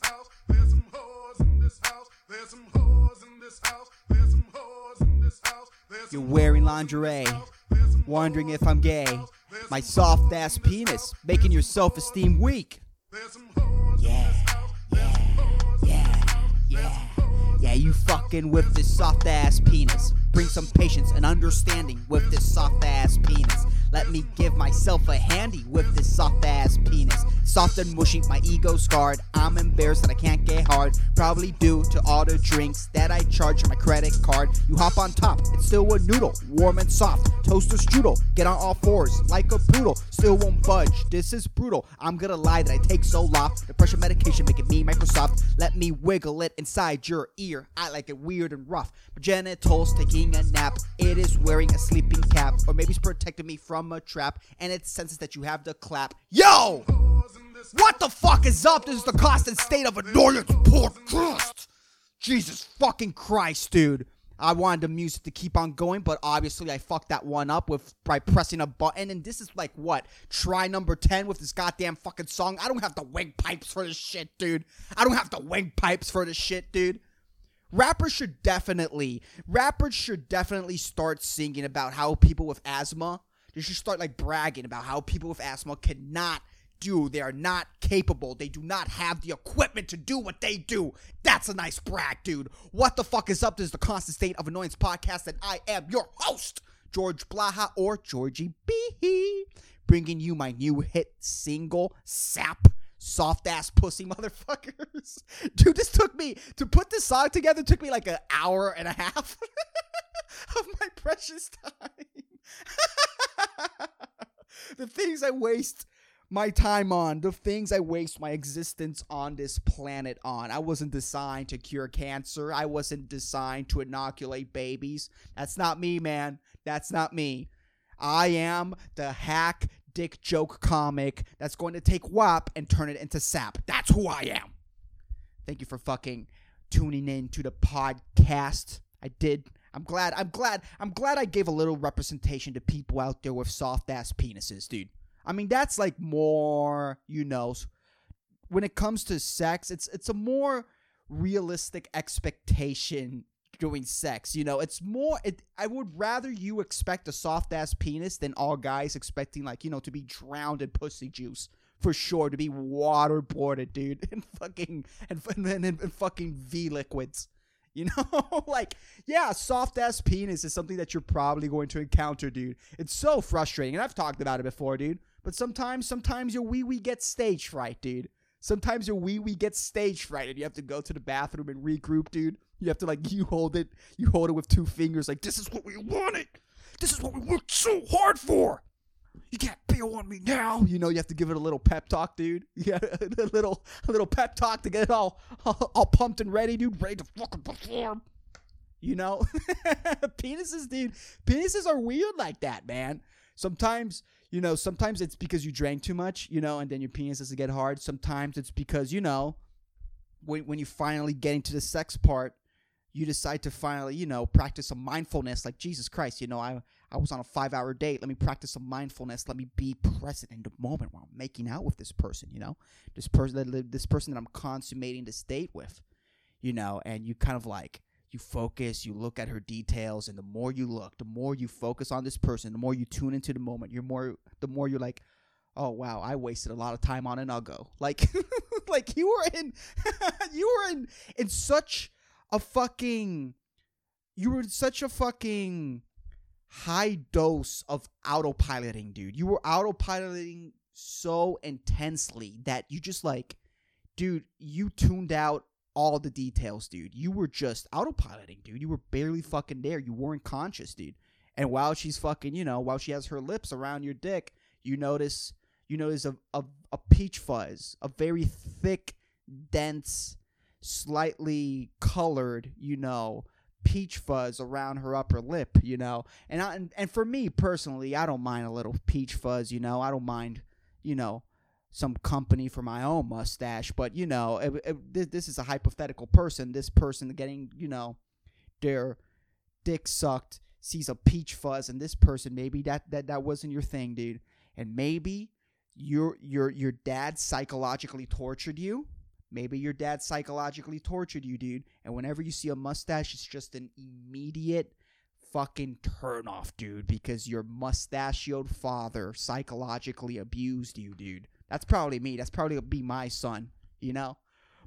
this house. There's some whores in this house. There's some whores in this house. There's some whores in this house. You're wearing lingerie, this house. There's some wondering if I'm gay. My soft ass penis making your self esteem weak. There's some whores in Yeah, this house. There's some whores in yeah. There's yeah. Yeah, you fucking with this soft ass penis. Bring some patience and understanding with this soft ass penis. Let me give myself a handy with this soft ass penis. Soft and mushy, my ego scarred. I'm embarrassed that I can't get hard. Probably due to all the drinks that I charge on my credit card. You hop on top, it's still a noodle, warm and soft. Toaster strudel, get on all fours like a poodle. Still won't budge. This is brutal. I'm gonna lie that I take Zoloft. Depression medication making me Microsoft. Let me wiggle it inside your ear. I like it weird and rough. My genitals taking a nap. It is wearing a sleeping cap, or maybe it's protecting me from a trap. And it senses that you have to clap. Yo! What the fuck is up? This is the constant state of annoyance podcast. Jesus fucking Christ, dude. I wanted the music to keep on going, but obviously I fucked that one up with by pressing a button. And this is like what? Try number 10 with this goddamn fucking song. I don't have the wing pipes for this shit, dude. I don't have the wing pipes for this shit, dude. Rappers should definitely rappers should definitely start singing about how people with asthma they should start like bragging about how people with asthma cannot do. They are not capable. They do not have the equipment to do what they do. That's a nice brag dude. What the fuck is up? This is the constant state of annoyance podcast and i am your host george blaha or georgie b. Bringing you my new hit single sap soft ass pussy motherfuckers. Dude, this took me to put this song together took me like an hour and a half of my precious time. the things I waste my time on, the things I waste my existence on this planet on. I wasn't designed to cure cancer. I wasn't designed to inoculate babies. That's not me, man. That's not me. I am the hack dick joke comic that's going to take WAP and turn it into sap. That's who I am. Thank you for fucking tuning in to the podcast. I did. I'm glad. I'm glad. I'm glad I gave a little representation to people out there with soft ass penises, dude. I mean, that's like more, you know, when it comes to sex, it's it's a more realistic expectation doing sex. You know, it's more. It, I would rather you expect a soft ass penis than all guys expecting like you know to be drowned in pussy juice for sure to be waterboarded, dude, and fucking and and, and, and fucking V liquids. You know, like yeah, soft ass penis is something that you're probably going to encounter, dude. It's so frustrating, and I've talked about it before, dude. But sometimes, sometimes your wee wee gets stage fright, dude. Sometimes your wee wee gets stage fright, and you have to go to the bathroom and regroup, dude. You have to like you hold it, you hold it with two fingers, like this is what we wanted. This is what we worked so hard for. You can't bail on me now. You know, you have to give it a little pep talk, dude. Yeah, a little, a little pep talk to get it all, all, all pumped and ready, dude. Ready to fucking perform. You know, penises, dude. Penises are weird like that, man. Sometimes, you know, sometimes it's because you drank too much, you know, and then your penis doesn't get hard. Sometimes it's because, you know, when, when you finally get into the sex part, you decide to finally, you know, practice some mindfulness. Like Jesus Christ, you know, I I was on a five hour date. Let me practice some mindfulness. Let me be present in the moment while I'm making out with this person. You know, this person that this person that I'm consummating this date with. You know, and you kind of like you focus, you look at her details, and the more you look, the more you focus on this person, the more you tune into the moment. You're more, the more you're like, oh wow, I wasted a lot of time on an uggo. Like, like you were in, you were in in such a fucking, you were in such a fucking high dose of autopiloting, dude. You were autopiloting so intensely that you just like, dude, you tuned out all the details, dude. You were just autopiloting, dude. You were barely fucking there. You weren't conscious, dude. And while she's fucking, you know, while she has her lips around your dick, you notice you notice a, a, a peach fuzz, a very thick, dense, slightly colored, you know, peach fuzz around her upper lip, you know. And I, and, and for me personally, I don't mind a little peach fuzz, you know. I don't mind, you know, some company for my own mustache, but you know, it, it, this, is a hypothetical person. This person getting, you know, their dick sucked, sees a peach fuzz, and this person maybe that that that wasn't your thing, dude. And maybe your your your dad psychologically tortured you Maybe your dad psychologically tortured you, dude. And whenever you see a mustache, it's just an immediate fucking turn off, dude, because your mustachioed father psychologically abused you, dude. That's probably me. That's probably be my son, you know?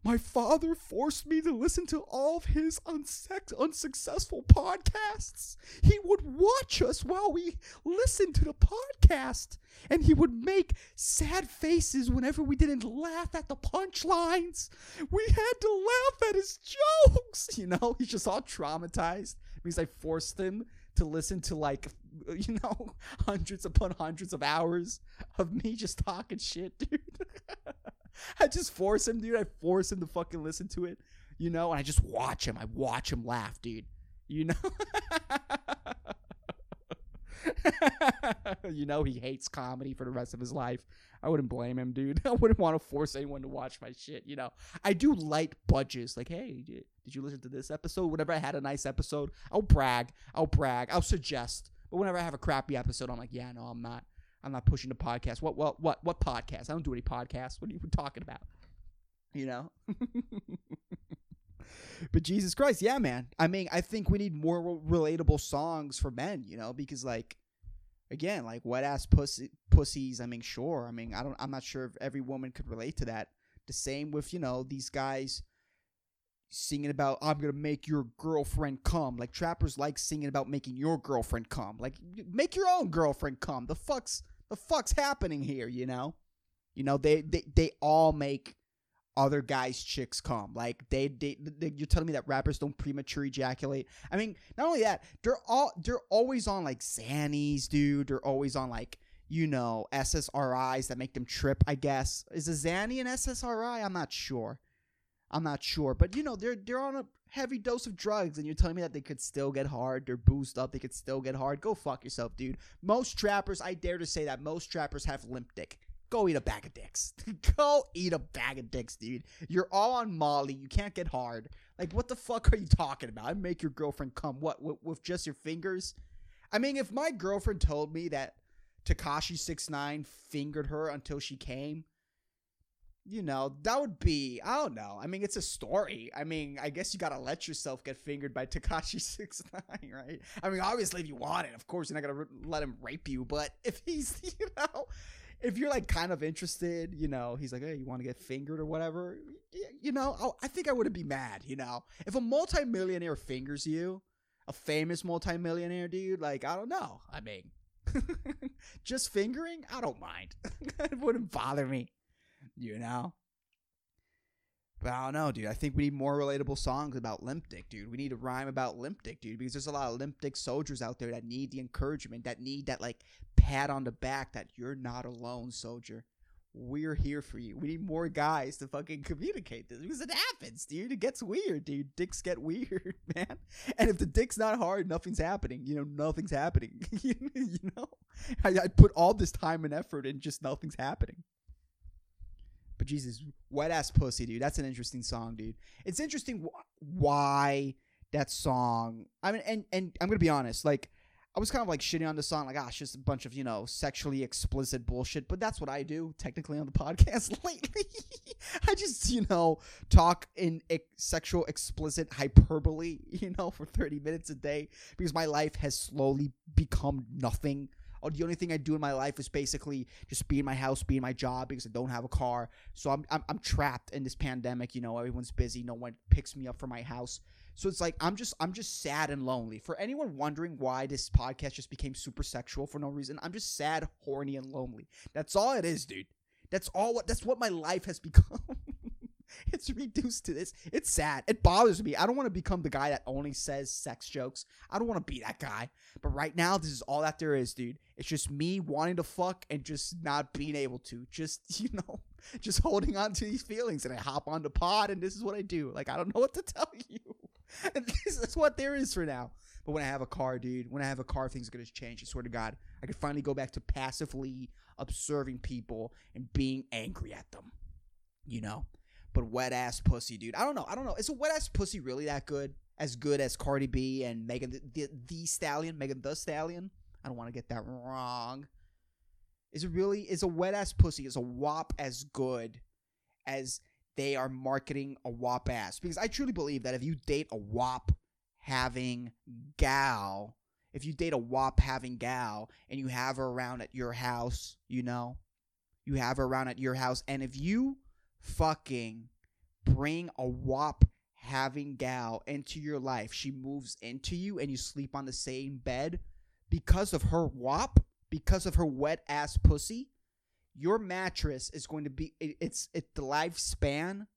My father forced me to listen to all of his unsex- unsuccessful podcasts. He would watch us while we listened to the podcast, and he would make sad faces whenever we didn't laugh at the punchlines. We had to laugh at his jokes. You know, he's just all traumatized because I forced him to listen to like you know hundreds upon hundreds of hours of me just talking shit, dude. I just force him, dude. I force him to fucking listen to it, you know, and I just watch him. I watch him laugh, dude. You know? you know he hates comedy for the rest of his life. I wouldn't blame him, dude. I wouldn't want to force anyone to watch my shit, you know. I do light budges. Like, hey, did you listen to this episode? Whenever I had a nice episode, I'll brag. I'll brag. I'll suggest. But whenever I have a crappy episode, I'm like, yeah, no, I'm not. I'm not pushing the podcast. What what what what podcast? I don't do any podcasts. What are you talking about? You know? but Jesus Christ, yeah, man. I mean, I think we need more relatable songs for men, you know, because like again, like wet ass pussy pussies, I mean, sure. I mean, I don't I'm not sure if every woman could relate to that. The same with, you know, these guys singing about I'm gonna make your girlfriend come. Like trappers like singing about making your girlfriend come. Like make your own girlfriend come. The fuck's the fuck's happening here, you know? You know, they they, they all make other guys' chicks come. Like they, they, they, you're telling me that rappers don't premature ejaculate. I mean, not only that, they're all they're always on like Xannies, dude. They're always on like you know SSRIs that make them trip. I guess is a Xanny an SSRI? I'm not sure. I'm not sure, but you know they're they're on a heavy dose of drugs, and you're telling me that they could still get hard. They're boosted up. They could still get hard. Go fuck yourself, dude. Most trappers, I dare to say that most trappers have limp dick. Go eat a bag of dicks. Go eat a bag of dicks, dude. You're all on Molly. You can't get hard. Like, what the fuck are you talking about? I make your girlfriend come. What, with, with just your fingers? I mean, if my girlfriend told me that Tekashi Six Nine fingered her until she came, you know, that would be I don't know. I mean, it's a story. I mean, I guess you gotta let yourself get fingered by Tekashi Six Nine, right? I mean, obviously, if you want it, of course, you're not gonna let him rape you. But if he's, you know, if you're like kind of interested, you know, he's like, hey, you want to get fingered or whatever, you know, I think I wouldn't be mad. You know, if a multimillionaire fingers you, a famous multimillionaire dude, like I don't know. I mean, just fingering, I don't mind. it wouldn't bother me you know? But I don't know, dude. I think we need more relatable songs about limp dick, dude. We need a rhyme about limp dick, dude, because there's a lot of limp dick soldiers out there that need the encouragement, that need that like pat on the back that you're not alone, soldier. We're here for you. We need more guys to fucking communicate this because it happens, dude. It gets weird, dude. Dicks get weird, man. And if the dick's not hard, nothing's happening. You know, nothing's happening. you know, I, I put all this time and effort and just nothing's happening. But Jesus, wet ass pussy, dude. That's an interesting song, dude. It's interesting wh- why that song. I mean, and and I'm gonna be honest, like. I was kind of like shitting on the song, like, ah, it's just a bunch of, you know, sexually explicit bullshit. But that's what I do technically on the podcast lately. I just, you know, talk in ex- sexual explicit hyperbole, you know, for 30 minutes a day because my life has slowly become nothing The only thing I do in my life is basically just be in my house, be in my job because I don't have a car. So I'm, I'm, I'm trapped in this pandemic. You know, everyone's busy. No one picks me up from my house. So it's like I'm just I'm just sad and lonely. For anyone wondering why this podcast just became super sexual for no reason, I'm just sad, horny, and lonely. That's all it is, dude. That's all what that's what my life has become. it's reduced to this. It's sad. It bothers me. I don't want to become the guy that only says sex jokes. I don't want to be that guy. But right now, this is all that there is, dude. It's just me wanting to fuck and just not being able to. Just, you know, just holding on to these feelings. And I hop on the pod and this is what I do. Like, I don't know what to tell you. And this is what there is for now. But when I have a car, dude, when I have a car, things are going to change. I swear to God. I can finally go back to passively observing people and being angry at them. You know? But wet ass pussy, dude. I don't know. I don't know. Is a wet ass pussy really that good? As good as Cardi B and Megan the, the, the Stallion, Megan the Stallion? I don't want to get that wrong. Is it really is a wet ass pussy is a WAP as good as they are marketing a WAP ass. Because I truly believe that if you date a WAP having gal, if you date a WAP having gal and you have her around at your house, you know, you have her around at your house, and if you fucking bring a WAP having gal into your life, she moves into you and you sleep on the same bed because of her WAP, because of her wet ass pussy, your mattress is going to be it, it's it the lifespan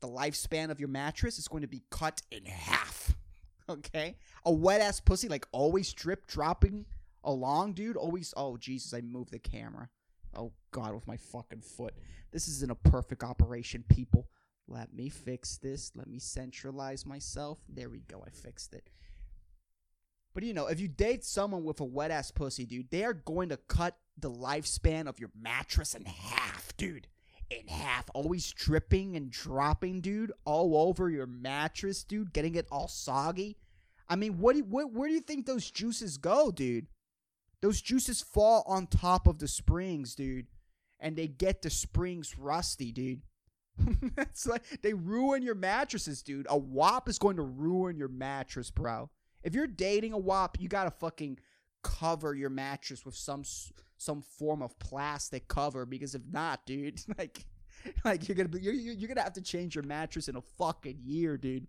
the lifespan of your mattress is going to be cut in half okay? A wet ass pussy like always drip dropping along dude always oh jesus i moved the camera oh god with my fucking foot this isn't a perfect operation people let me fix this let me centralize myself there we go i fixed it but you know, if you date someone with a wet ass pussy, dude, they are going to cut the lifespan of your mattress in half, dude. In half. Always dripping and dropping, dude, all over your mattress, dude, getting it all soggy. I mean, what do you, what, where do you think those juices go, dude? Those juices fall on top of the springs, dude, and they get the springs rusty, dude. It's like they ruin your mattresses, dude. A WAP is going to ruin your mattress, bro. If you're dating a WAP, you gotta fucking cover your mattress with some some form of plastic cover because if not, dude, like like you're gonna be you're you're gonna have to change your mattress in a fucking year, dude.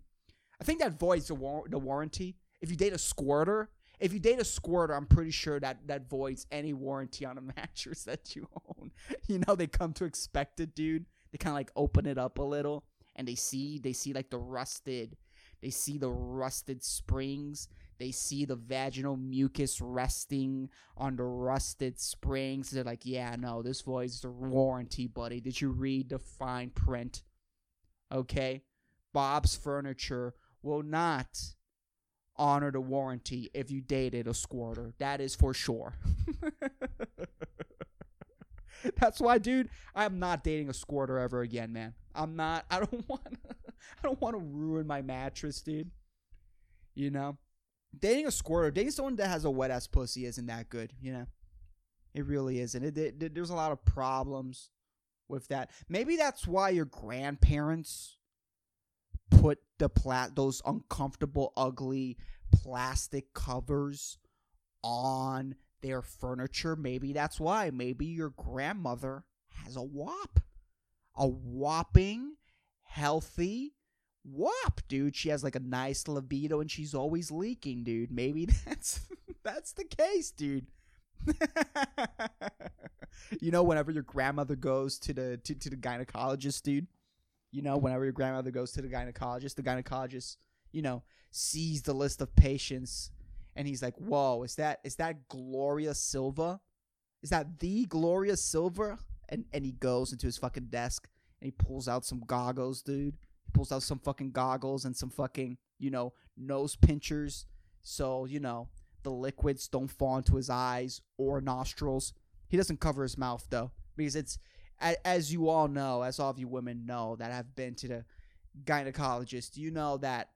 I think that voids the, war- the warranty. If you date a squirter, if you date a squirter, I'm pretty sure that that voids any warranty on a mattress that you own. You know, they come to expect it, dude. They kind of like open it up a little and they see they see like the rusted they see the rusted springs. They see the vaginal mucus resting on the rusted springs. They're like, yeah, no, this voids the warranty, buddy. Did you read the fine print? Okay. Bob's Furniture will not honor the warranty if you dated a squirter. That is for sure. That's why, dude, I'm not dating a squirter ever again, man. I'm not. I don't want. I don't want to ruin my mattress, dude. You know, dating a squirter, dating someone that has a wet ass pussy isn't that good. You know, it really isn't. It, it, there's a lot of problems with that. Maybe that's why your grandparents put the pla- those uncomfortable, ugly plastic covers on their furniture. Maybe that's why. Maybe your grandmother has a WAP. A whopping, healthy WAP, dude. She has like a nice libido and she's always leaking, dude. Maybe that's that's the case, dude. you know, whenever your grandmother goes to the to, to the gynecologist, dude. You know, whenever your grandmother goes to the gynecologist, the gynecologist, you know, sees the list of patients and he's like, "Whoa, is that is that Gloria Silva? Is that the Gloria Silva?" And and he goes into his fucking desk and he pulls out some goggles, dude. He pulls out some fucking goggles and some fucking, you know, nose pinchers so, you know, the liquids don't fall into his eyes or nostrils. He doesn't cover his mouth though because it's as you all know, as all of you women know that have been to the gynecologist, you know that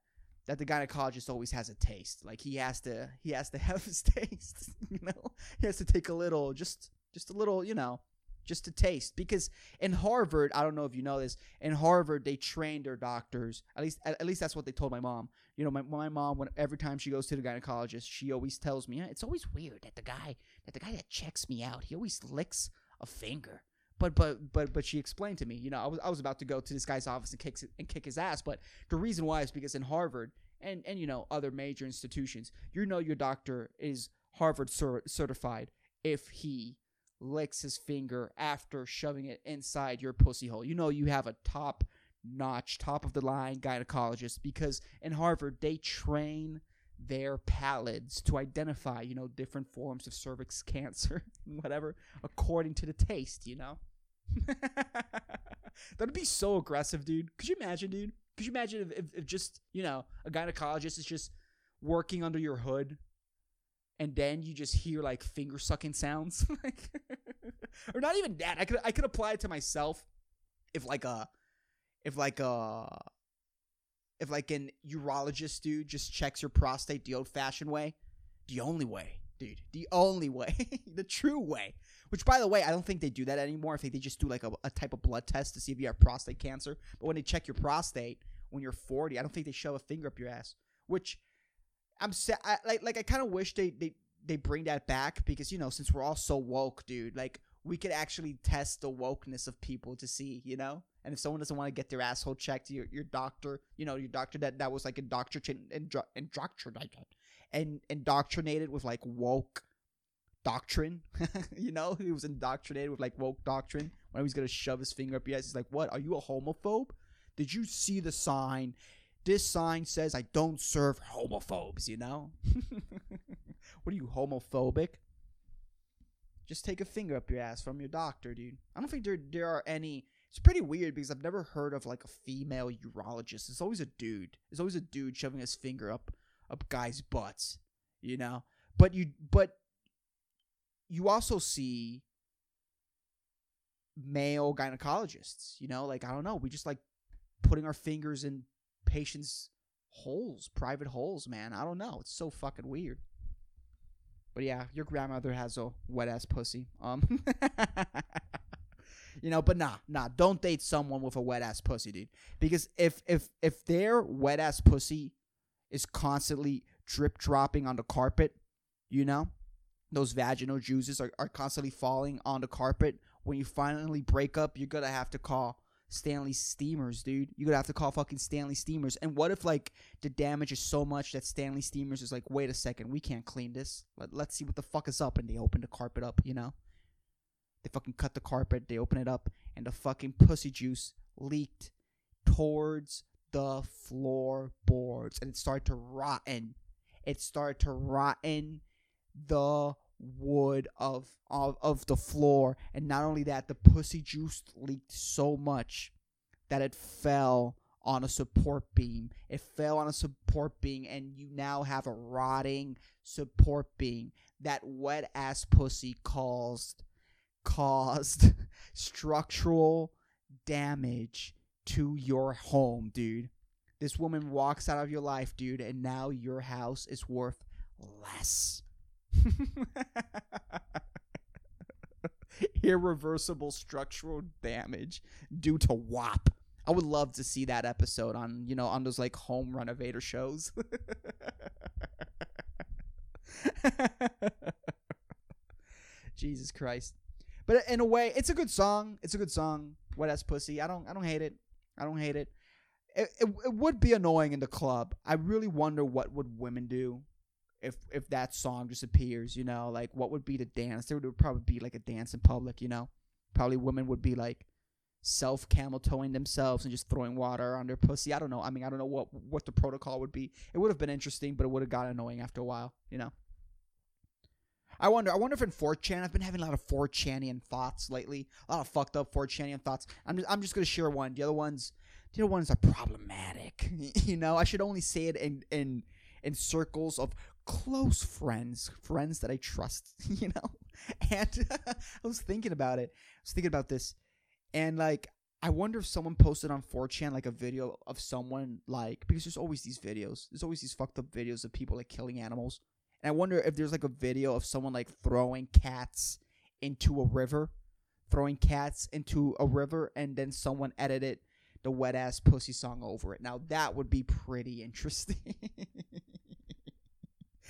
that the gynecologist always has a taste. Like he has to he has to have his taste, you know. He has to take a little just just a little, you know, just a taste because in Harvard, I don't know if you know this, in Harvard they train their doctors. At least at, at least that's what they told my mom. You know, my my mom when every time she goes to the gynecologist, she always tells me, "It's always weird that the guy that the guy that checks me out, he always licks a finger." But but but but she explained to me, you know, I was I was about to go to this guy's office and kick and kick his ass, but the reason why is because in Harvard and and you know other major institutions, you know your doctor is Harvard cer- certified if he licks his finger after shoving it inside your pussy hole. You know you have a top notch, top of the line gynecologist because in Harvard they train their palates to identify, you know, different forms of cervix cancer, whatever, according to the taste, you know? That'd be so aggressive, dude. Could you imagine, dude? Could you imagine if, if, if just, you know, a gynecologist is just working under your hood and then you just hear like finger sucking sounds? like or not even that. I could I could apply it to myself if like a if like a if like an urologist dude just checks your prostate the old fashioned way, the only way, dude, the only way, the true way Which, by the way, I don't think they do that anymore. I think they just do like a, a type of blood test to see if you have prostate cancer. But when they check your prostate when you're 40, I don't think they shove a finger up your ass. Which I'm sa- I, like, like I kind of wish they they they bring that back because you know since we're all so woke, dude, like we could actually test the wokeness of people to see, you know. And if someone doesn't want to get their asshole checked, your your doctor, you know, your doctor that that was like indoctrinated, indoctrinated, and indoctrinated with like woke doctrine. you know, he was indoctrinated with like woke doctrine. When he was gonna shove his finger up your ass, he's like, "What? Are you a homophobe? Did you see the sign? This sign says I don't serve homophobes. You know? what are you homophobic? Just take a finger up your ass from your doctor, dude. I don't think there there are any. It's pretty weird because I've never heard of like a female urologist. It's always a dude. It's always a dude shoving his finger up up guys' butts. You know, but you but you also see male gynecologists. You know, like I don't know, we just like putting our fingers in patients' holes, private holes, man. I don't know. It's so fucking weird. But yeah, your grandmother has a wet ass pussy. Um, you know, but nah, nah. Don't date someone with a wet ass pussy, dude. Because if if if their wet ass pussy is constantly drip dropping on the carpet, you know, those vaginal juices are, are constantly falling on the carpet. When you finally break up, you're gonna have to call Stanley Steemers, dude. You're gonna have to call fucking Stanley Steemers. And what if like the damage is so much that Stanley Steemers is like, wait a second, we can't clean this. Let, let's see what the fuck is up. And they open the carpet up, you know? They fucking cut the carpet, they open it up, and the fucking pussy juice leaked towards the floorboards. And it started to rotten. It started to rotten the wood of, of of the floor. And not only that the pussy juice leaked so much that it fell on a support beam. It fell on a support beam and you now have a rotting support beam that wet ass pussy caused caused structural damage to your home dude. This woman walks out of your life dude and now your house is worth less Irreversible structural damage due to WAP. I would love to see that episode on, you know, on those like home renovator shows. Jesus Christ. But in a way, it's a good song. It's a good song. What ass pussy. I don't I don't hate it. I don't hate it. It, it. it would be annoying in the club. I really wonder what would women do if if that song just appears, you know, like what would be the dance? There would probably be like a dance in public, you know. Probably women would be like self camel toeing themselves and just throwing water on their pussy. I don't know. I mean, I don't know what what the protocol would be. It would have been interesting, but it would have got annoying after a while, you know. I wonder. I wonder if in 4chan, I've been having a lot of 4chanian thoughts lately. A lot of fucked up 4chanian thoughts. I'm just, I'm just gonna share one. The other ones, the other ones are problematic. you know, I should only say it in in in circles of close friends, friends that I trust, you know? And I was thinking about it. I was thinking about this. And like, I wonder if someone posted on 4chan like a video of someone like, because there's always these videos. There's always these fucked up videos of people like killing animals. And I wonder if there's like a video of someone like throwing cats into a river, throwing cats into a river, and then someone edited the wet ass pussy song over it. Now that would be pretty interesting.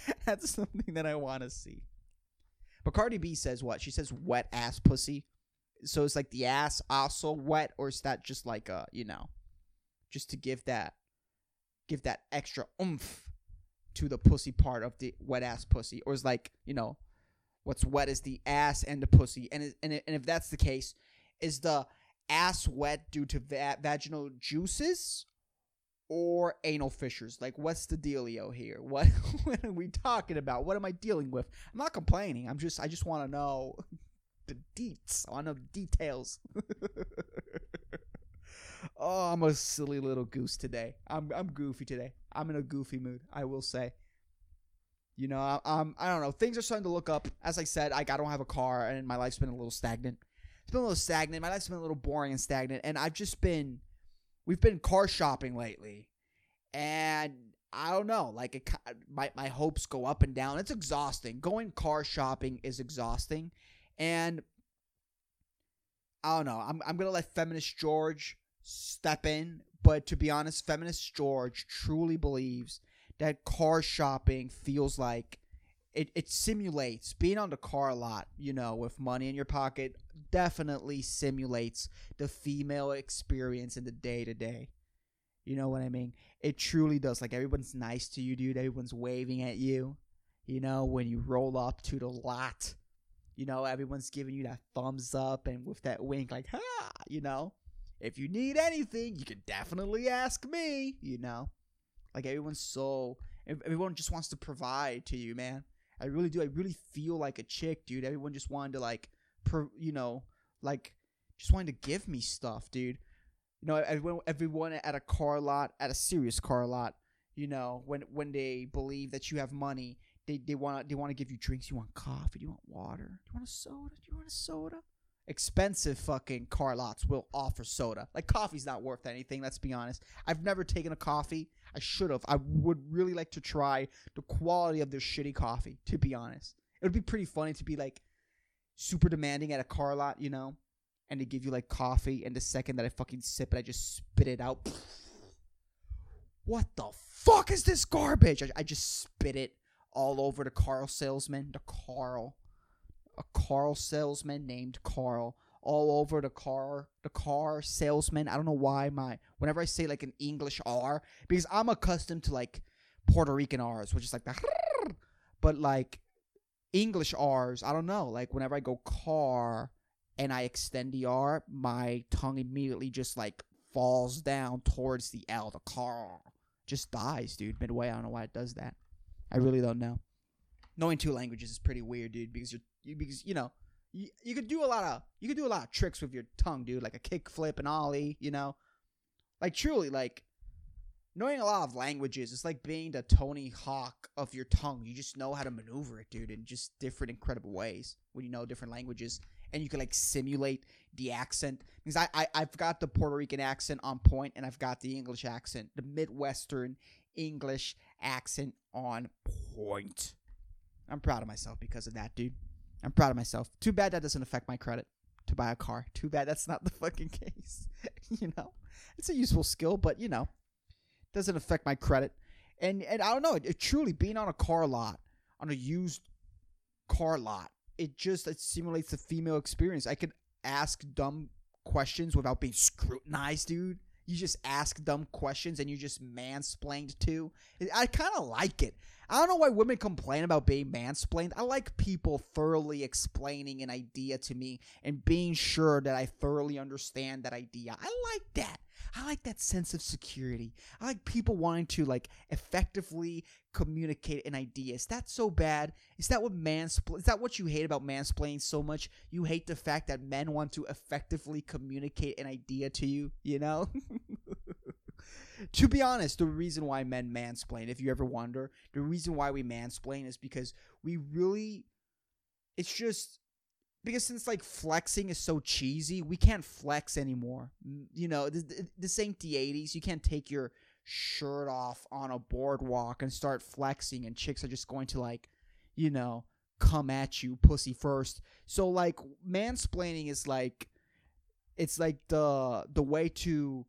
That's something that I want to see. But Cardi B says what? She says wet ass pussy. So it's like the ass also wet, or is that just like a you know, just to give that, give that extra oomph to the pussy part of the wet ass pussy, or is like you know, what's wet is the ass and the pussy, and and and if that's the case, is the ass wet due to va- vaginal juices or anal fissures. Like, what's the dealio here? What what are we talking about? What am I dealing with? I'm not complaining. I'm just I just want to know the deets. I want to know the details. oh, I'm a silly little goose today. I'm I'm goofy today. I'm in a goofy mood. I will say. You know, I, I'm I don't know. Things are starting to look up. As I said, I, I don't have a car, and my life's been a little stagnant. It's been a little stagnant. My life's been a little boring and stagnant, and I've just been we've been car shopping lately, and I don't know, like it, my my hopes go up and down. It's exhausting. Going car shopping is exhausting, And I don't know. I'm I'm gonna let feminist George step in, but to be honest, feminist George truly believes that car shopping feels like it, it simulates being on the car a lot, you know, with money in your pocket, definitely simulates the female experience in the day to day. You know what I mean? It truly does. Like everyone's nice to you, dude. Everyone's waving at you. You know, when you roll up to the lot, you know, everyone's giving you that thumbs up and with that wink, like, ha, you know. If you need anything, you can definitely ask me, you know. Like everyone's so everyone just wants to provide to you, man. I really do. I really feel like a chick, dude. Everyone just wanted to like, per, you know, like just wanted to give me stuff, dude. You know, everyone, everyone at a car lot, at a serious car lot, you know, when when they believe that you have money, they they want they want to give you drinks. You want coffee? Do you want water? Do you want a soda? Do you want a soda? Expensive fucking car lots will offer soda. Like coffee's not worth anything, let's be honest. I've never taken a coffee. I should have. I would really like to try the quality of their shitty coffee, to be honest. It would be pretty funny to be like super demanding at a car lot, you know, and to give you like coffee and the second that I fucking sip it, I just spit it out. What the fuck is this garbage? I, I just spit it all over the Carl salesman, the Carl a car salesman named Carl all over the car the car salesman. I don't know why my whenever I say like an English R because I'm accustomed to like Puerto Rican R's, which is like the but like English R's, I don't know. Like whenever I go car and I extend the R, my tongue immediately just like falls down towards the L. The car just dies, dude. Midway, I don't know why it does that. I really don't know. Knowing two languages is pretty weird, dude, because you're you, because you know you, you could do a lot of you could do a lot of tricks with your tongue, dude, like a kick flip and ollie, you know, like truly like knowing a lot of languages it's like being the Tony Hawk of your tongue. You just know how to maneuver it, dude, in just different incredible ways when you know different languages. And you can like simulate the accent because I, I I've got the Puerto Rican accent on point, and I've got the English accent, the Midwestern English accent on point. I'm proud of myself because of that, dude. I'm proud of myself. Too bad that doesn't affect my credit to buy a car. Too bad that's not the fucking case. you know, it's a useful skill, but you know, doesn't affect my credit. And and I don't know. It, it truly being on a car lot, on a used car lot, it just it simulates the female experience. I could ask dumb questions without being scrutinized, dude. You just ask dumb questions and you just mansplained to. I kind of like it. I don't know why women complain about being mansplained. I like people thoroughly explaining an idea to me and being sure that I thoroughly understand that idea. I like that. I like that sense of security. I like people wanting to like effectively communicate an idea. Is that so bad? Is that what mansplain? Is that what you hate about mansplaining so much? You hate the fact that men want to effectively communicate an idea to you. You know. to be honest, the reason why men mansplain, if you ever wonder, the reason why we mansplain is because we really, it's just because since like flexing is so cheesy, we can't flex anymore. You know, this, this ain't the 80s. You can't take your shirt off on a boardwalk and start flexing, and chicks are just going to like, you know, come at you pussy first. So like mansplaining is like it's like the the way to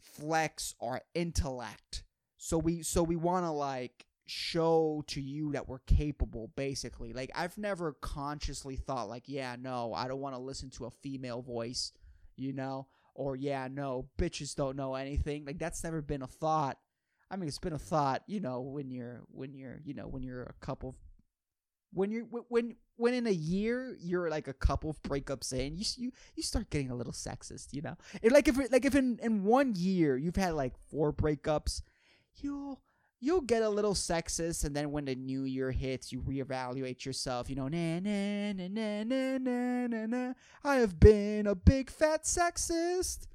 flex our intellect. So we so we want to like show to you that we're capable basically. Like I've never consciously thought like, yeah, no, I don't want to listen to a female voice, you know? Or yeah, no, bitches don't know anything. Like that's never been a thought. I mean, it's been a thought, you know, when you're when you're, you know, when you're a couple when you're when when in a year you're like a couple of breakups in, you you you start getting a little sexist, you know. It, like if like if in in one year you've had like four breakups, you'll you'll get a little sexist, and then when the new year hits, you reevaluate yourself. You know, na na na na na na na na. I have been a big fat sexist.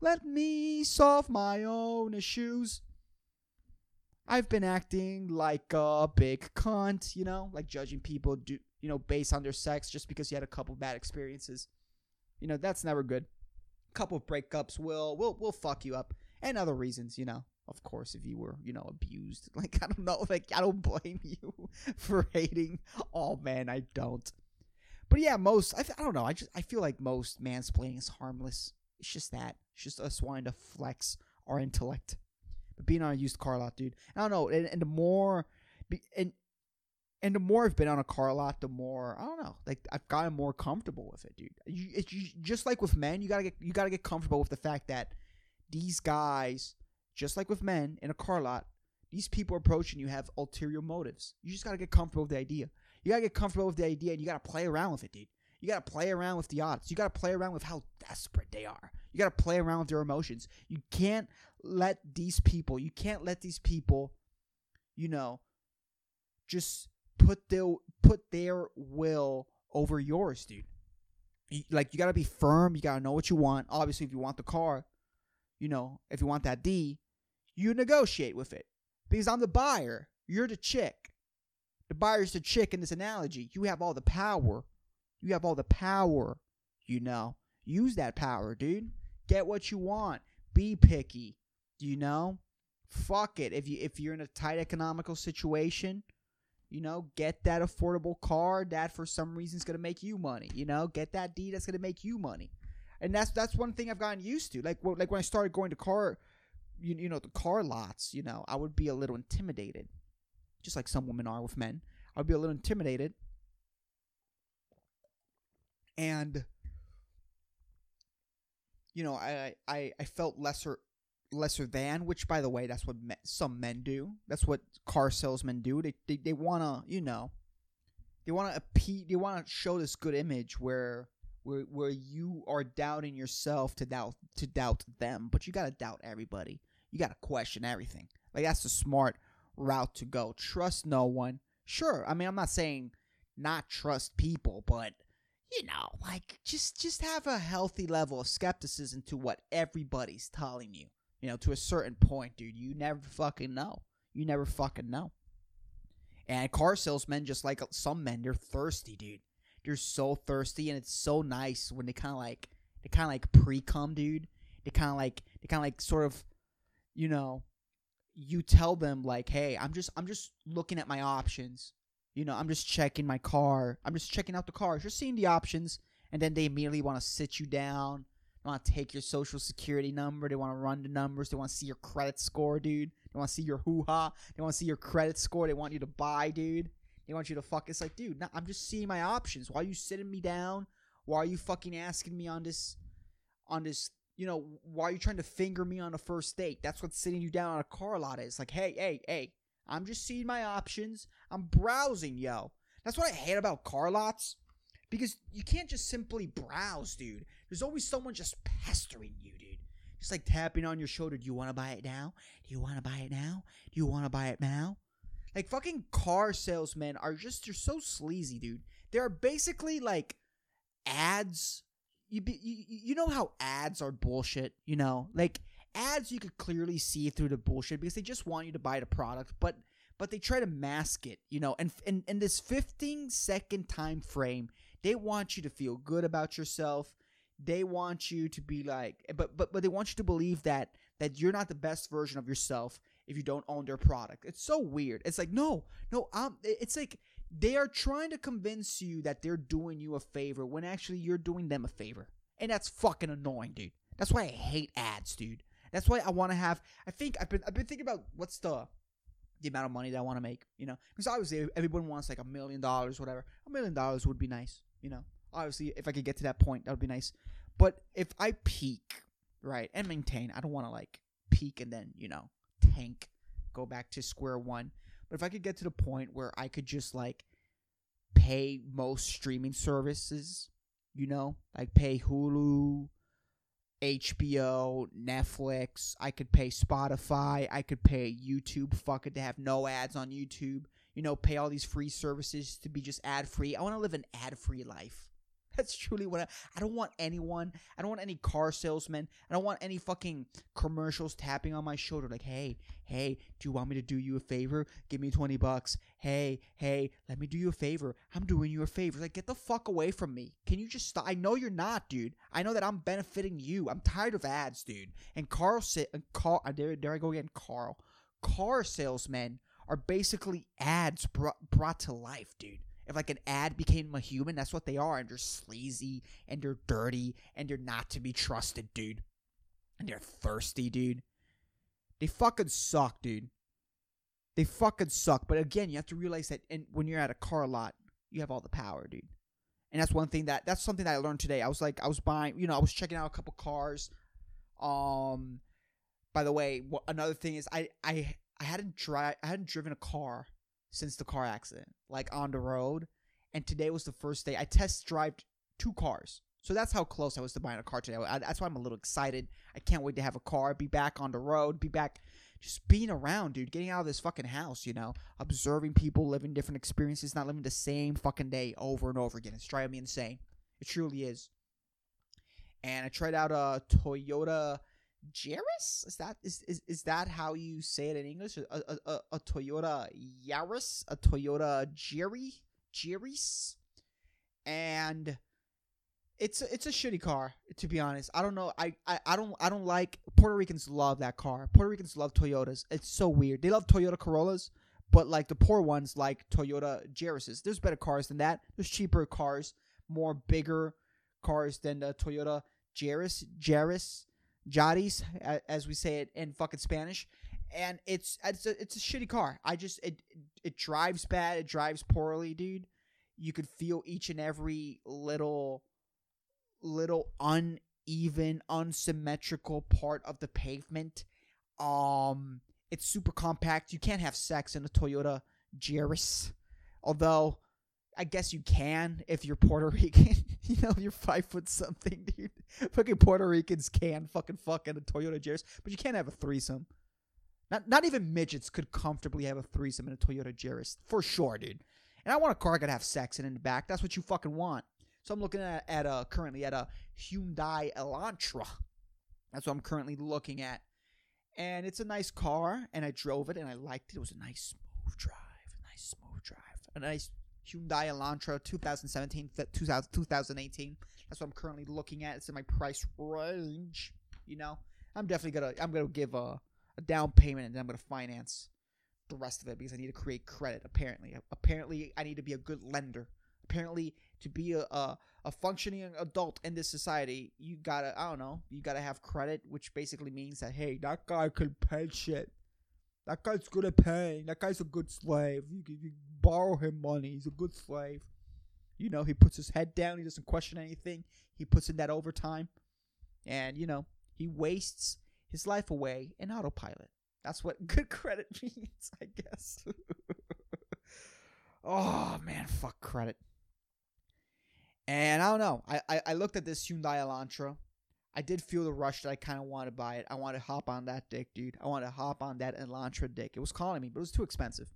Let me solve my own issues. I've been acting like a big cunt, you know, like judging people do, you know, based on their sex just because you had a couple bad experiences. You know, that's never good. A couple of breakups will will will fuck you up, and other reasons, you know. Of course, if you were, you know, abused, like I don't know, like I don't blame you for hating oh, all men. I don't. But yeah, most I, I don't know. I just I feel like most mansplaining is harmless. It's just that. It's just us wanting to flex our intellect. But being on a used car lot, dude. I don't know. And, and the more, and and the more I've been on a car lot, the more I don't know. Like I've gotten more comfortable with it, dude. You, it's you, just like with men. You gotta get you gotta get comfortable with the fact that these guys, just like with men in a car lot, these people approaching you have ulterior motives. You just gotta get comfortable with the idea. You gotta get comfortable with the idea, and you gotta play around with it, dude. You gotta play around with the odds. You gotta play around with how desperate they are. You gotta play around with their emotions. You can't let these people. You can't let these people. You know, just put their put their will over yours, dude. You, like you gotta be firm. You gotta know what you want. Obviously, if you want the car, you know, if you want that D, you negotiate with it because I'm the buyer. You're the chick. The buyer's the chick in this analogy. You have all the power. You have all the power. You know, use that power, dude. Get what you want. Be picky. You know, fuck it. If you if you're in a tight economical situation you know, get that affordable car that for some reason is going to make you money. You know, get that D that's going to make you money. And that's that's one thing I've gotten used to. Like like when I started going to car, you, you know, the car lots. You know, I would be a little intimidated, just like some women are with men. I'd be a little intimidated, and you know, I I I felt lesser lesser than, which by the way, that's what me- some men do. That's what car salesmen do. They they, they want to, you know, they want to appeal, they want to show this good image where where where you are doubting yourself to doubt to doubt them, but you got to doubt everybody. You got to question everything. Like that's the smart route to go. Trust no one. Sure, I mean I'm not saying not trust people, but you know, like just just have a healthy level of skepticism to what everybody's telling you. You know, to a certain point, dude, you never fucking know. You never fucking know. And car salesmen, just like some men, they're thirsty, dude. They're so thirsty, and it's so nice when they kind of like they kind of like pre cum, dude. They kind of like they kind of like sort of, you know, you tell them like, hey, I'm just I'm just looking at my options. You know, I'm just checking my car. I'm just checking out the cars. You're seeing the options, and then they immediately want to sit you down they want to take your social security number. They want to run the numbers. They want to see your credit score, dude. They want to see your hoo ha. They want to see your credit score. They want you to buy, dude. They want you to fuck. It's like, dude, nah, I'm just seeing my options. Why are you sitting me down? Why are you fucking asking me on this, on this? You know, why are you trying to finger me on a first date? That's what sitting you down on a car lot is. Like, hey, hey, hey, I'm just seeing my options. I'm browsing, yo. That's what I hate about car lots because you can't just simply browse, dude. There's always someone just pestering you, dude. Just like tapping on your shoulder. Do you want to buy it now? Do you want to buy it now? Do you want to buy it now? Like fucking car salesmen are just they're so sleazy, dude. They're basically like ads. You be, you, you know how ads are bullshit, you know? Like ads you could clearly see through the bullshit because they just want you to buy the product, but but they try to mask it, you know. And in, in this 15 second time frame, they want you to feel good about yourself. They want you to be like, but but but they want you to believe that that you're not the best version of yourself if you don't own their product. It's so weird. It's like no, no. Um, it's like they are trying to convince you that they're doing you a favor when actually you're doing them a favor, and that's fucking annoying, dude. That's why I hate ads, dude. That's why I want to have. I think I've been I've been thinking about what's the the amount of money that I want to make, you know, because obviously everyone wants like a million dollars, whatever. A million dollars would be nice, you know. Obviously, if I could get to that point, that would be nice. But if I peak, right, and maintain, I don't want to like peak and then, you know, tank, go back to square one. But if I could get to the point where I could just like pay most streaming services, you know, like pay Hulu, HBO, Netflix, I could pay Spotify, I could pay YouTube, fuck it, to have no ads on YouTube, you know, pay all these free services to be just ad free. I want to live an ad free life. That's truly what I, I don't want anyone. I don't want any car salesman. I don't want any fucking commercials tapping on my shoulder like, "Hey, hey, do you want me to do you a favor? Give me 20 bucks. Hey, hey, let me do you a favor. I'm doing you a favor." Like, get the fuck away from me. Can you just stop? I know you're not, dude. I know that I'm benefiting you. I'm tired of ads, dude. And Carl sit and Carl uh, there there I go again, Carl. Car salesmen are basically ads brought, brought to life, dude. If like an ad became a human, that's what they are, and they're sleazy and they're dirty and they're not to be trusted, dude. And they're thirsty, dude. They fucking suck, dude. They fucking suck. But again, you have to realize that in, when you're at a car lot, you have all the power, dude. And that's one thing that that's something that I learned today. I was like, I was buying, you know, I was checking out a couple cars. Um, by the way, wh- another thing is I I I hadn't drive I hadn't driven a car since the car accident, like on the road. And today was the first day I test drove two cars. So that's how close I was to buying a car today. I, that's why I'm a little excited. I can't wait to have a car, be back on the road, be back just being around, dude, getting out of this fucking house, you know, observing people living different experiences, not living the same fucking day over and over again. It's driving me insane. It truly is. And I tried out a Toyota Yaris. Is that is, is is that how you say it in English? A, a, a, a Toyota Yaris, a Toyota Jerry, Yaris, and it's a, it's a shitty car to be honest. I don't know. I, I I don't I don't like Puerto Ricans love that car. Puerto Ricans love Toyotas. It's so weird. They love Toyota Corollas, but like the poor ones like Toyota Jarises. There's better cars than that. There's cheaper cars, more bigger cars than the Toyota Jaris, Jaris, Jaris, as we say it in fucking Spanish. And it's it's a, it's a shitty car. I just it it drives bad. It drives poorly, dude. You could feel each and every little little uneven, unsymmetrical part of the pavement. Um, it's super compact. You can't have sex in a Toyota Yaris, although I guess you can if you're Puerto Rican. you know, you're five foot something, dude. Fucking Puerto Ricans can fucking fuck in a Toyota Yaris, but you can't have a threesome. Not not even midgets could comfortably have a threesome in a Toyota Yaris for sure, dude. And I want a car I could have sex in in the back. That's what you fucking want. So I'm looking at at a currently at a Hyundai Elantra. That's what I'm currently looking at, and it's a nice car. And I drove it and I liked it. It was a nice smooth drive, a nice smooth drive, a nice Hyundai Elantra 2017 2018. That's what I'm currently looking at. It's in my price range. You know, I'm definitely gonna I'm gonna give a, a down payment and then I'm gonna finance the rest of it because I need to create credit. Apparently, apparently I need to be a good lender. Apparently, to be a, a, a functioning adult in this society, you gotta I don't know, you gotta have credit, which basically means that hey, that guy can pay shit. That guy's good at paying. That guy's a good slave. You, you, borrow him money. He's a good slave. You know, he puts his head down. He doesn't question anything. He puts in that overtime, and you know, he wastes his life away in autopilot. That's what good credit means, I guess. oh man, fuck credit. And I don't know. I, I, I looked at this Hyundai Elantra. I did feel the rush that I kind of wanted to buy it. I wanted to hop on that dick, dude. I wanted to hop on that Elantra dick. It was calling me, but it was too expensive.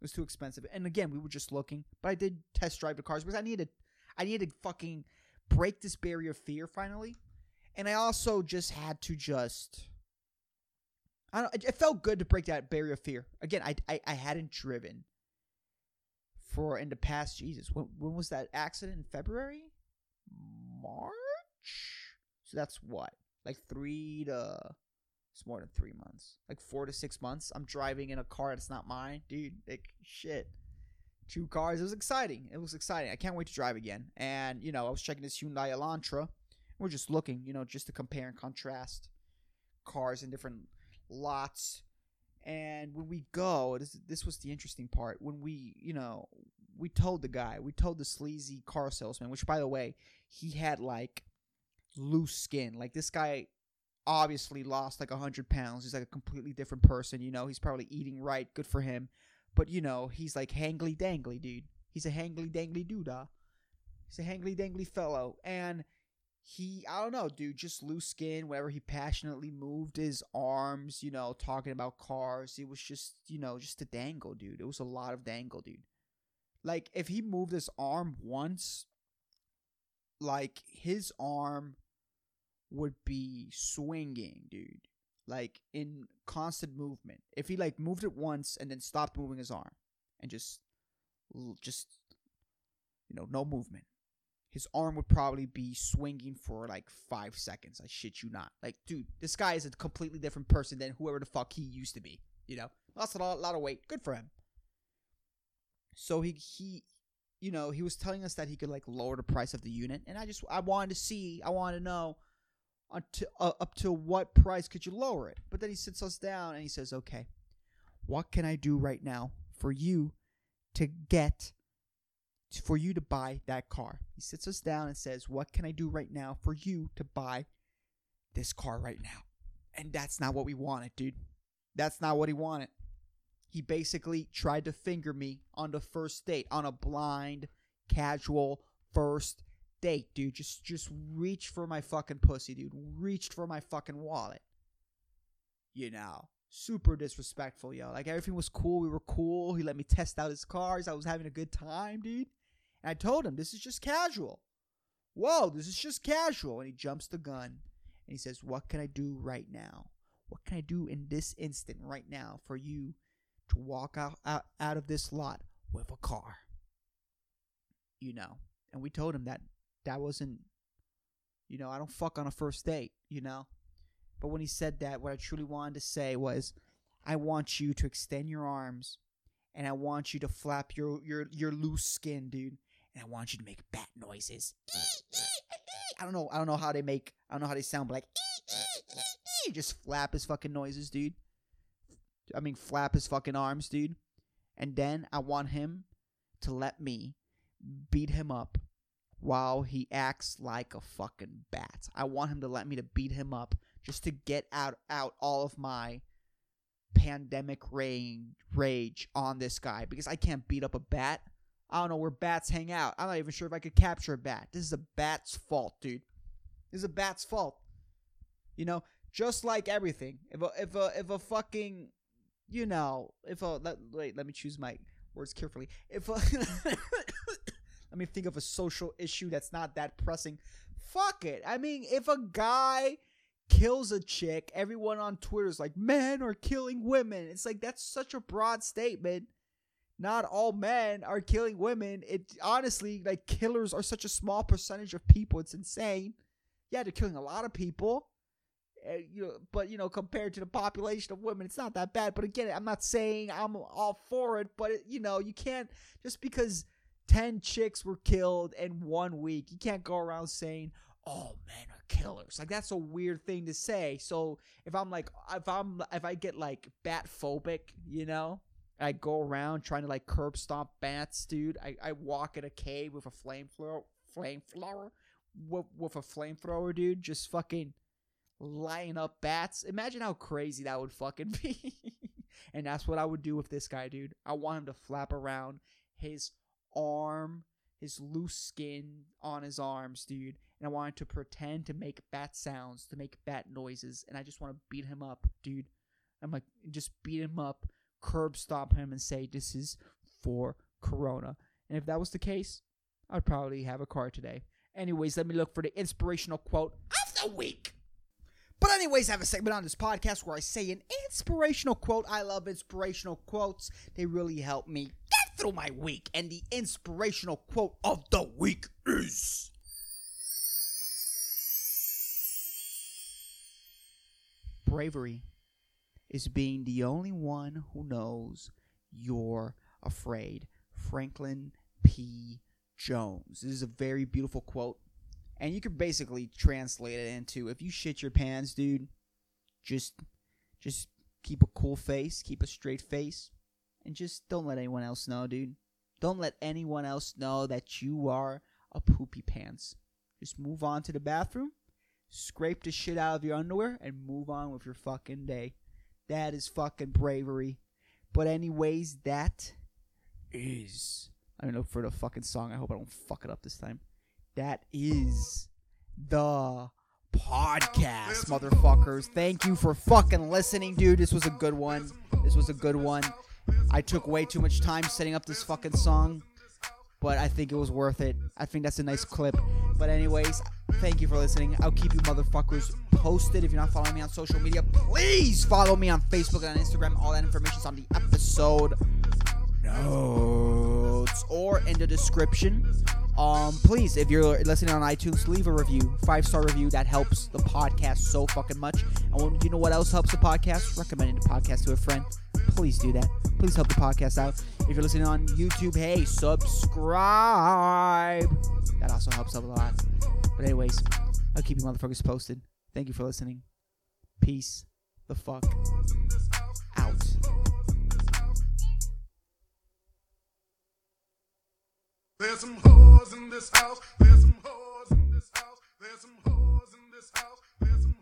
It was too expensive. And again, we were just looking, but I did test drive the cars because I needed, I needed to fucking break this barrier of fear finally. And I also just had to just, I don't. It felt good to break that barrier of fear. Again, I I, I hadn't driven for in the past. Jesus, when when was that accident? In February, March. So that's what, like three to. It's more than three months, like four to six months. I'm driving in a car that's not mine, dude. Like shit. Two cars. It was exciting. It was exciting. I can't wait to drive again. And you know, I was checking this Hyundai Elantra. We're just looking, you know, just to compare and contrast cars in different lots. And when we go, this, this was the interesting part. When we, you know, we told the guy, we told the sleazy car salesman, which by the way, he had like loose skin. Like this guy obviously lost like a hundred pounds. He's like a completely different person. You know, he's probably eating right. Good for him. But you know, he's like hangly dangly, dude. He's a hangly dangly doodah. He's a hangly dangly fellow. And he I don't know, dude, just loose skin, whenever he passionately moved his arms, you know, talking about cars. It was just, you know, just a dangle, dude. It was a lot of dangle, dude. Like if he moved his arm once, like his arm would be swinging, dude. Like in constant movement. If he like moved it once and then stopped moving his arm and just just you know, no movement his arm would probably be swinging for like five seconds. I shit you not. Like, dude, this guy is a completely different person than whoever the fuck he used to be. You know, lost a lot, lot of weight. Good for him. So he he you know, he was telling us that he could like lower the price of the unit, and I just I wanted to see, I wanted to know, unto, uh, up to what price could you lower it? But then he sits us down and he says, "Okay, what can I do right now for you to get for you to buy that car?" He sits us down and says, "What can I do right now for you to buy this car right now?" And that's not what we wanted, dude. That's not what he wanted he basically tried to finger me on the first date on a blind casual first date dude. Just just reach for my fucking pussy dude. Reached for my fucking wallet. You know super disrespectful yo. Like everything was cool. We were cool. He let me test out his cars. I was having a good time dude. And i told him this is just casual. Whoa this is just casual. And he jumps the gun and he says what can i do right now? What can i do in this instant right now for you to walk out, out, out of this lot with a car. You know, and we told him that that wasn't, you know, I don't fuck on a first date, you know. But when he said that, what I truly wanted to say was, I want you to extend your arms, and I want you to flap your your your loose skin, dude, and I want you to make bat noises. I don't know, I don't know how they make, I don't know how they sound, but like, just flap his fucking noises, dude. I mean, flap his fucking arms, dude. And then I want him to let me beat him up while he acts like a fucking bat. I want him to let me to beat him up just to get out out all of my pandemic rage rage on this guy because I can't beat up a bat. I don't know where bats hang out. I'm not even sure if I could capture a bat. This is a bat's fault, dude. This is a bat's fault. You know, just like everything. If a if a if a fucking you know, if a let, wait, let me choose my words carefully. If a, let me think of a social issue that's not that pressing. Fuck it. I mean, if a guy kills a chick, everyone on Twitter is like, men are killing women. It's like that's such a broad statement. Not all men are killing women. It honestly, like killers are such a small percentage of people. It's insane. Yeah, they're killing a lot of people. Uh, you know, but you know, compared to the population of women, it's not that bad. But again, I'm not saying I'm all for it, but it, you know, you can't just because ten chicks were killed in one week, you can't go around saying, all men are killers." Like that's a weird thing to say. So if I'm like, if I'm, if I get like bat phobic, you know, I go around trying to like curb stomp bats, dude. I, I walk in a cave with a flamethrower, flamethrower, with, with a flamethrower, dude. Just fucking line up bats. Imagine how crazy that would fucking be. and that's what I would do with this guy, dude. I want him to flap around his arm, his loose skin on his arms, dude. And I wanted to pretend to make bat sounds, to make bat noises. And I just want to beat him up, dude. I'm like, just beat him up, curb stop him, and say, this is for Corona. And if that was the case, I'd probably have a car today. Anyways, let me look for the inspirational quote of the week. But anyways, I have a segment on this podcast where I say an inspirational quote. I love inspirational quotes. They really help me through my week. And the inspirational quote of the week is Bravery is being the only one who knows you're afraid. Franklin P. Jones. This is a very beautiful quote and you could basically translate it into if you shit your pants, dude, just just keep a cool face, keep a straight face, and just don't let anyone else know, dude. Don't let anyone else know that you are a poopy pants. Just move on to the bathroom, scrape the shit out of your underwear, and move on with your fucking day. That is fucking bravery. But anyways, that is I don't know for the fucking song. I hope I don't fuck it up this time. That is the podcast, motherfuckers. Thank you for fucking listening, dude. This was a good one. This was a good one. I took way too much time setting up this fucking song, but I think it was worth it. I think that's a nice clip. But anyways, thank you for listening. I'll keep you motherfuckers posted. If you're not following me on social media, please follow me on Facebook and on Instagram. All that information's on the episode notes or in the description. Um, please, if you're listening on iTunes, leave a review, five star review. That helps the podcast so fucking much. And you know what else helps the podcast? Recommending the podcast to a friend. Please do that. Please help the podcast out. If you're listening on YouTube, hey, subscribe. That also helps out a lot. But anyways, I'll keep you motherfuckers posted. Thank you for listening. Peace the fuck There's some hoes in this house. There's some hoes in this house. There's some hoes in this house. There's some